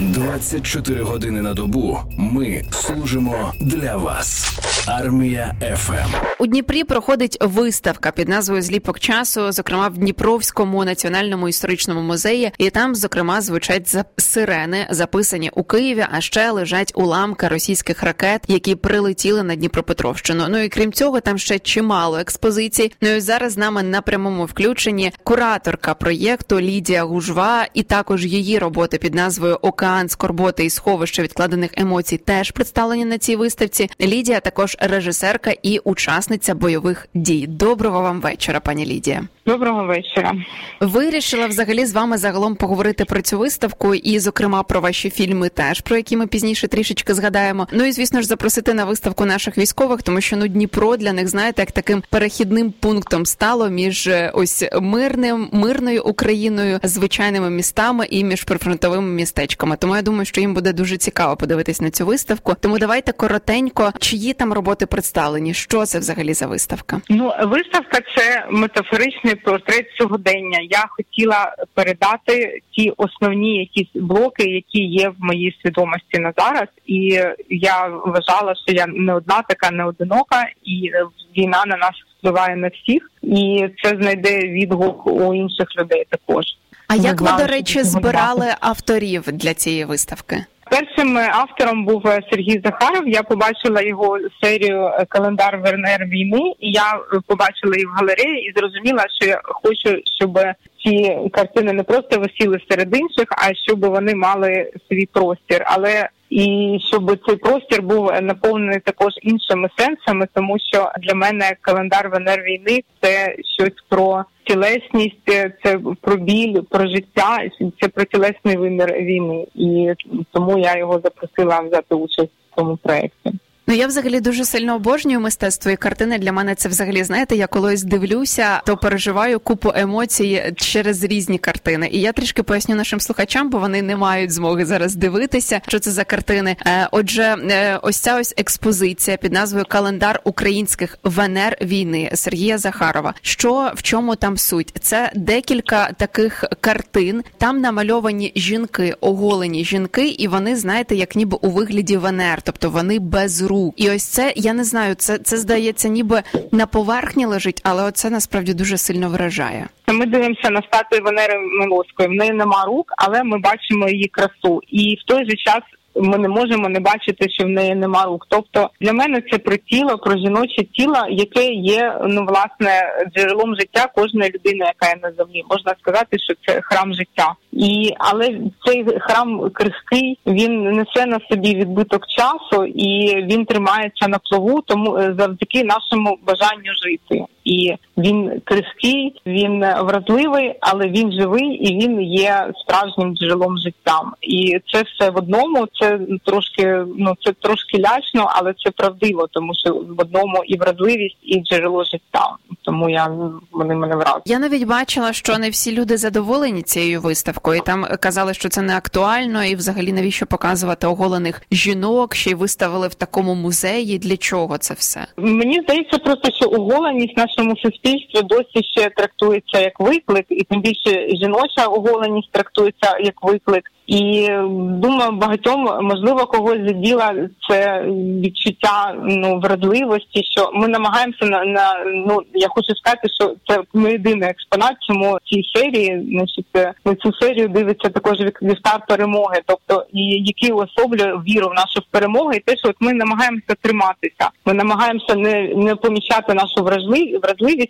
24 години на добу. Ми служимо для вас. Армія FM у Дніпрі проходить виставка під назвою Зліпок часу, зокрема в Дніпровському національному історичному музеї, і там, зокрема, звучать сирени, записані у Києві. А ще лежать уламки російських ракет, які прилетіли на Дніпропетровщину. Ну і крім цього, там ще чимало експозицій. Ну і зараз з нами на прямому включенні кураторка проєкту Лідія Гужва, і також її роботи під назвою Океан скорботи і сховище відкладених емоцій теж представлені на цій виставці. Лідія також режисерка і учасниця бойових дій. Доброго вам вечора, пані Лідія. Доброго вечора. Вирішила взагалі з вами загалом поговорити про цю виставку, і, зокрема, про ваші фільми, теж про які ми пізніше трішечки згадаємо. Ну і звісно ж запросити на виставку наших військових, тому що ну Дніпро для них знаєте, як таким перехідним пунктом стало між е, ось мирним мирною Україною, звичайними містами і між прифронтовими містечками. Тому я думаю, що їм буде дуже цікаво подивитись на цю виставку. Тому давайте коротенько, чиї там роботи представлені, що це взагалі за виставка? Ну виставка це метафоричний портрет сьогодення. Я хотіла передати ті основні якісь блоки, які є в моїй свідомості на зараз, і я вважала, що я не одна така не одинока, і війна на нас впливає на всіх, і це знайде відгук у інших людей також. А як ви, до речі, збирали авторів для цієї виставки? Першим автором був е, Сергій Захаров. Я побачила його серію е, Календар Вернер війни, і я побачила її в галереї і зрозуміла, що я хочу, щоб ці картини не просто висіли серед інших, а щоб вони мали свій простір. Але і щоб цей простір був наповнений також іншими сенсами, тому що для мене календар Венер війни це щось про тілесність, це про біль, про життя, це про тілесний вимір війни, і тому я його запросила взяти участь в цьому проєкті. Ну я взагалі дуже сильно обожнюю мистецтво і картини. Для мене це взагалі знаєте. Я колись дивлюся, то переживаю купу емоцій через різні картини. І я трішки поясню нашим слухачам, бо вони не мають змоги зараз дивитися, що це за картини. Е, отже, е, ось ця ось експозиція під назвою Календар українських Венер війни Сергія Захарова. Що в чому там суть? Це декілька таких картин. Там намальовані жінки, оголені жінки, і вони знаєте, як ніби у вигляді Венер, тобто вони без рук рук. І ось це я не знаю. Це це здається, ніби на поверхні лежить, але оце насправді дуже сильно вражає. Ми дивимося на статую Венери Милоської. В неї нема рук, але ми бачимо її красу, і в той же час ми не можемо не бачити, що в неї нема рук. Тобто для мене це про тіло, про жіноче тіло, яке є ну власне джерелом життя кожної людини, яка є на землі. Можна сказати, що це храм життя, і але цей храм крихкий він несе на собі відбиток часу і він тримається на плаву, тому е, завдяки нашому бажанню жити і він крихкий, він вразливий, але він живий і він є справжнім джерелом життя. І це все в одному. Це трошки ну це трошки лячно, але це правдиво, тому що в одному і вразливість, і джерело життя. Тому я вони мене вразили. Я навіть бачила, що не всі люди задоволені цією виставкою. Там казали, що це не актуально, і взагалі навіщо показувати оголених жінок, ще й виставили в такому музеї. Для чого це все? Мені здається, просто що оголеність наш нашому суспільстві досі ще трактується як виклик, і тим більше жіноча оголеність трактується як виклик. І думаю, багатьом можливо когось заділа це відчуття ну вразливості. Що ми намагаємося на на ну я хочу сказати, що це не єдиний експонат. Чому цій серії значить, на цю серію дивиться також вівтар перемоги, тобто і який уособлює віру в нашу перемогу, і те, що от ми намагаємося триматися. Ми намагаємося не не помічати нашу вразливість.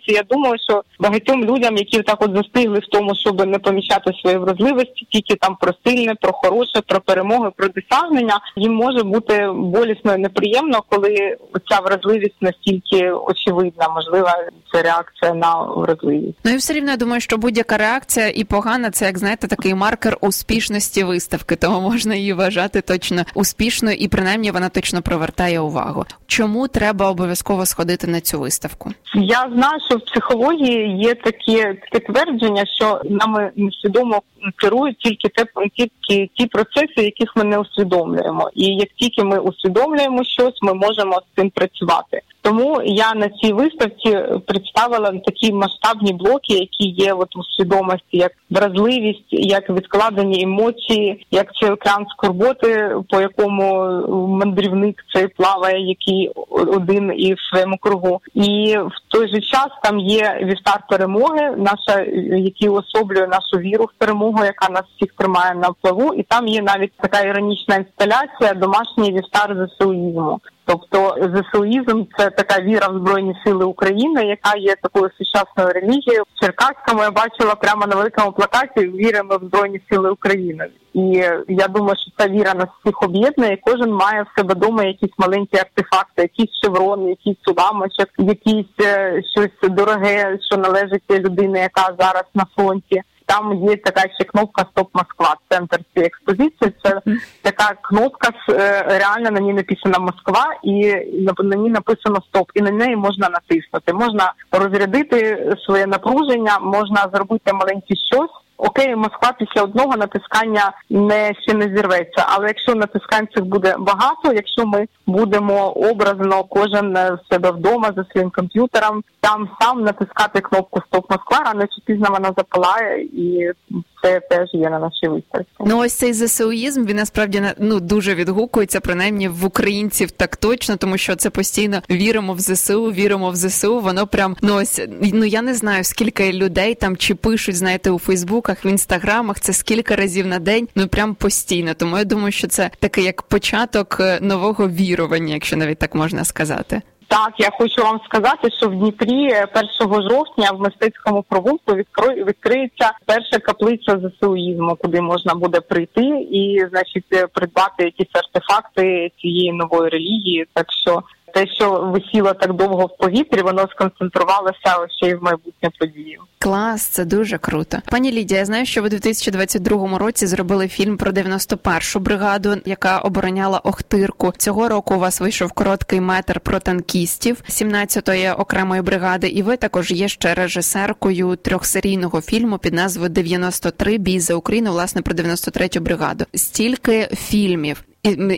І Я думаю, що багатьом людям, які так от застигли в тому, щоб не помічати свої вразливості, тільки там про позитивне, про хороше, про перемоги, про досягнення їм може бути болісно і неприємно, коли ця вразливість настільки очевидна. Можлива це реакція на вразливість. Ну і все рівно я думаю, що будь-яка реакція і погана це як знаєте такий маркер успішності виставки, тому можна її вважати точно успішною, і принаймні вона точно привертає увагу. Чому треба обов'язково сходити на цю виставку? Я знаю, що в психології є таке таке твердження, що нами несвідомо керують тільки те тільки ті процеси, яких ми не усвідомлюємо. І як тільки ми усвідомлюємо щось, ми можемо з цим працювати. Тому я на цій виставці представила такі масштабні блоки, які є от у свідомості, як вразливість, як відкладені емоції, як цей океан скорботи, по якому мандрівник цей плаває, який один і в своєму кругу, і в той же час там є вівтар перемоги, наша який особлює нашу віру в перемогу, яка нас всіх тримає на плаву, і там є навіть така іронічна інсталяція домашній вівтар ЗСУїзму. Тобто ЗСУїзм – це така віра в збройні сили України, яка є такою сучасною релігією. Черкаському я бачила прямо на великому плакаті Віримо в збройні сили України. І я думаю, що ця віра нас всіх об'єднує. Кожен має в себе вдома якісь маленькі артефакти, якісь шеврони, якісь уламочок, якісь е, щось дороге, що належить людині, яка зараз на фронті. Там є така ще кнопка Стоп Москва. Центр цієї експозиції. Це така кнопка е, реально на ній написана Москва, і на ній написано Стоп, і на неї можна натиснути. Можна розрядити своє напруження, можна зробити маленьке щось. Окей, Москва після одного натискання не ще не зірветься. Але якщо натискань цих буде багато, якщо ми будемо образно кожен в себе вдома за своїм комп'ютером, там сам натискати кнопку Стоп Москва, рано чи пізно вона запалає, і це теж є на нашій виставці. Ну ось цей ЗСУїзм, він насправді ну дуже відгукується, принаймні в українців так точно, тому що це постійно віримо в ЗСУ, віримо в ЗСУ. Воно прям ну ось ну я не знаю скільки людей там чи пишуть, знаєте, у Фейсбуках, в інстаграмах. Це скільки разів на день, ну прям постійно. Тому я думаю, що це такий як початок е, нового вірування, якщо навіть так можна сказати. Так, я хочу вам сказати, що в Дніпрі 1 е, жовтня в мистецькому провулку відкриється перша каплиця ЗСУїзму, куди можна буде прийти і, значить, е, придбати якісь артефакти цієї нової релігії. Так що те, що висіло так довго в повітрі, воно сконцентрувалося ще й в майбутнє подію. Клас, це дуже круто. Пані Лідія, я знаю, що ви у 2022 році зробили фільм про 91-шу бригаду, яка обороняла Охтирку. Цього року у вас вийшов короткий метр про танкістів 17-ї окремої бригади, і ви також є ще режисеркою трьохсерійного фільму під назвою «93. бій за Україну, власне про 93-ю бригаду. Стільки фільмів.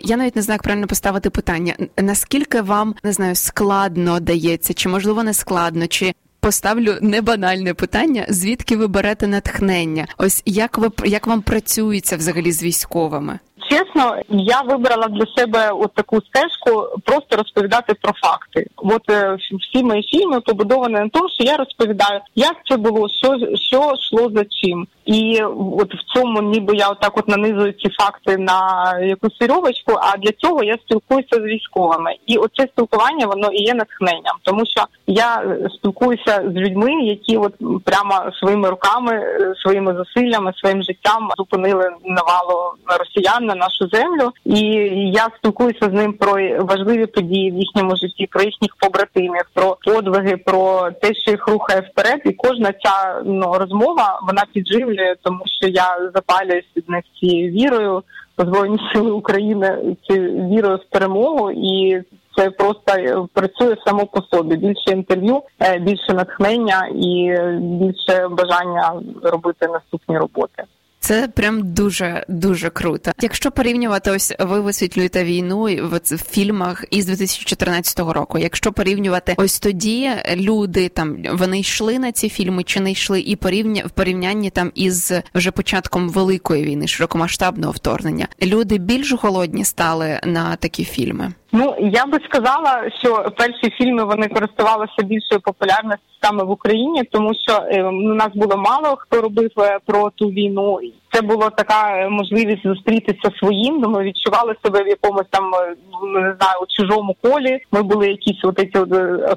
Я навіть не знаю, як правильно поставити питання. Наскільки вам не знаю, складно дається, чи можливо не складно, чи поставлю небанальне питання, звідки ви берете натхнення? Ось як ви як вам працюється взагалі з військовими? Чесно, я вибрала для себе от таку стежку просто розповідати про факти. От е, всі мої фільми побудовані на тому, що я розповідаю, як це було, що що йшло за чим. І от в цьому ніби я отак от нанизую ці факти на якусь вірьовочку, А для цього я спілкуюся з військовими, і оце спілкування воно і є натхненням, тому що я спілкуюся з людьми, які от прямо своїми руками, своїми зусиллями, своїм життям зупинили навалу росіян на нашу землю. І я спілкуюся з ним про важливі події в їхньому житті, про їхніх побратимів, про подвиги, про те, що їх рухає вперед, і кожна ця ну розмова вона підживлює тому що я запалююсь від них цією вірою збройні сили України, цією вірою в перемогу, і це просто працює само по собі. Більше інтерв'ю, е, більше натхнення і більше бажання робити наступні роботи. Це прям дуже дуже круто. Якщо порівнювати, ось ви висвітлюєте війну в фільмах із 2014 року. Якщо порівнювати ось тоді люди там вони йшли на ці фільми чи не йшли, і порівня в порівнянні там із вже початком великої війни, широкомасштабного вторгнення, люди більш голодні стали на такі фільми. Ну я би сказала, що перші фільми вони користувалися більшою популярністю саме в Україні, тому що е, у нас було мало хто робив е, про ту війну. Це була така е, можливість зустрітися своїм. Ми відчували себе в якомусь там не знаю у чужому колі. Ми були якісь от ці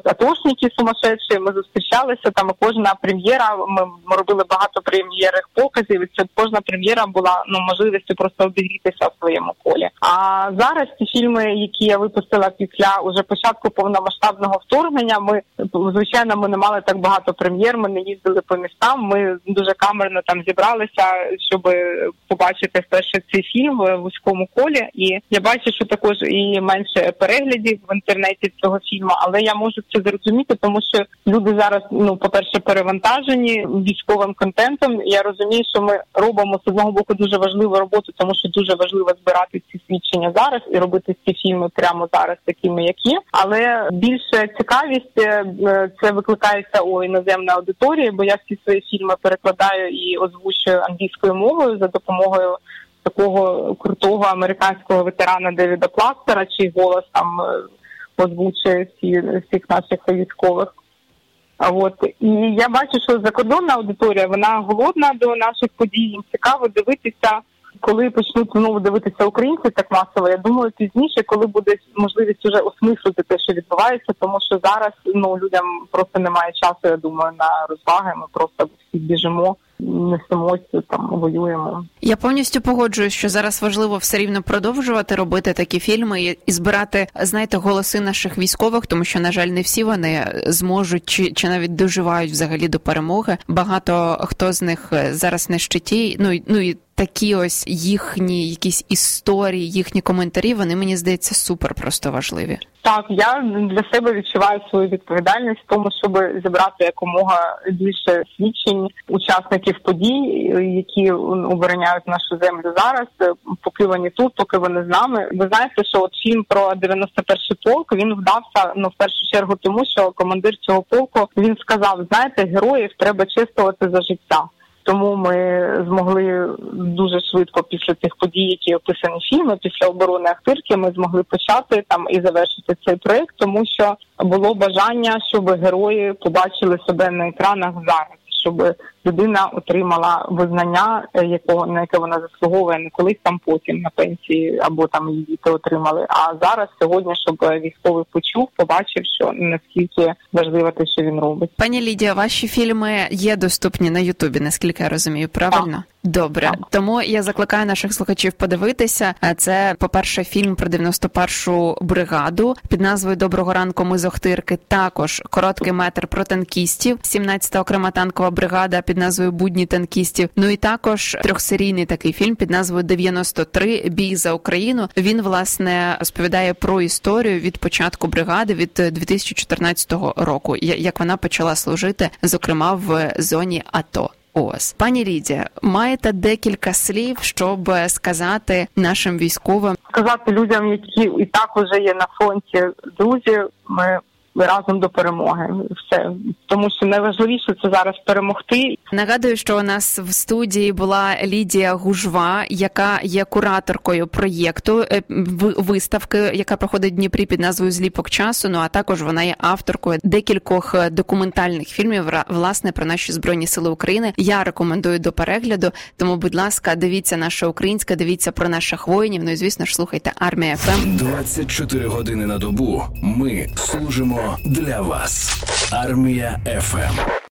атошники сумасшедші, Ми зустрічалися там. Кожна прем'єра. Ми, робили багато прем'єрних показів. Це кожна прем'єра була ну можливістю просто обігрітися в своєму колі. А зараз ті фільми, які я випустила після уже початку повномасштабного вторгнення, ми звичайно ми не мали так багато прем'єр. Ми не їздили по містам. Ми дуже камерно там зібралися, щоб щоб побачити вперше цей фільм в вузькому колі. І я бачу, що також і менше переглядів в інтернеті цього фільму, але я можу це зрозуміти, тому що люди зараз, ну по перше, перевантажені військовим контентом. Я розумію, що ми робимо з одного боку дуже важливу роботу, тому що дуже важливо збирати ці свідчення зараз і робити ці фільми прямо зараз, такими як є. Але більше цікавість е, це викликається у іноземної аудиторії, бо я всі свої фільми перекладаю і озвучую англійською мовою за допомогою такого крутого американського ветерана Девіда Пластера, чий голос там е, озвучує всі всіх наших військових. А от і я бачу, що закордонна аудиторія вона голодна до наших подій. Їм цікаво дивитися, коли почнуть знову дивитися українці так масово. Я думаю, пізніше, коли буде можливість уже осмислити те, що відбувається, тому що зараз ну людям просто немає часу. Я думаю, на розваги. Ми просто всі біжимо несемося, там воюємо. Я повністю погоджуюсь, що зараз важливо все рівно продовжувати робити такі фільми і збирати, знаєте, голоси наших військових, тому що на жаль, не всі вони зможуть чи чи навіть доживають взагалі до перемоги. Багато хто з них зараз на щиті. Ну ну і такі ось їхні якісь історії, їхні коментарі. Вони мені здається супер просто важливі. Так, я для себе відчуваю свою відповідальність в тому, щоб зібрати якомога більше свідчень учасників подій, які обороняють нашу землю зараз, поки вони тут, поки вони з нами. Ви знаєте, що от фільм про 91-й полк він вдався ну в першу чергу, тому що командир цього полку він сказав: знаєте, героїв треба чистувати за життя. Тому ми змогли дуже швидко після цих подій, які описані фільми, після оборони Ахтирки, ми змогли почати там і завершити цей проект, тому що було бажання, щоб герої побачили себе на екранах зараз щоб людина отримала визнання, е, якого на яке вона заслуговує не колись там потім на пенсії або там її діти отримали. А зараз сьогодні, щоб військовий почув, побачив, що наскільки важливо те, що він робить. Пані Лідія, ваші фільми є доступні на Ютубі, наскільки я розумію, правильно? Так. Добре, тому я закликаю наших слухачів подивитися. Це, по-перше, фільм про 91-шу бригаду під назвою Доброго ранку. Ми з Охтирки. Також короткий метр про танкістів, 17-та окрема танкова бригада під назвою Будні танкістів. Ну і також трьохсерійний такий фільм під назвою «93. Бій за Україну. Він власне розповідає про історію від початку бригади від 2014 року, як вона почала служити, зокрема в зоні АТО. Ось пані Лідія, маєте декілька слів, щоб сказати нашим військовим, сказати людям, які і так уже є на фронті друзі. Ми разом до перемоги. Все тому, що найважливіше це зараз перемогти. Нагадую, що у нас в студії була Лідія Гужва, яка є кураторкою проєкту е, виставки, яка проходить в Дніпрі під назвою Зліпок часу. Ну а також вона є авторкою декількох е, документальних фільмів власне про наші збройні сили України. Я рекомендую до перегляду. Тому, будь ласка, дивіться наша українська, дивіться про наших воїнів. Ну і звісно ж слухайте Армія FM. 24 години на добу. Ми служимо для вас. Армія FM.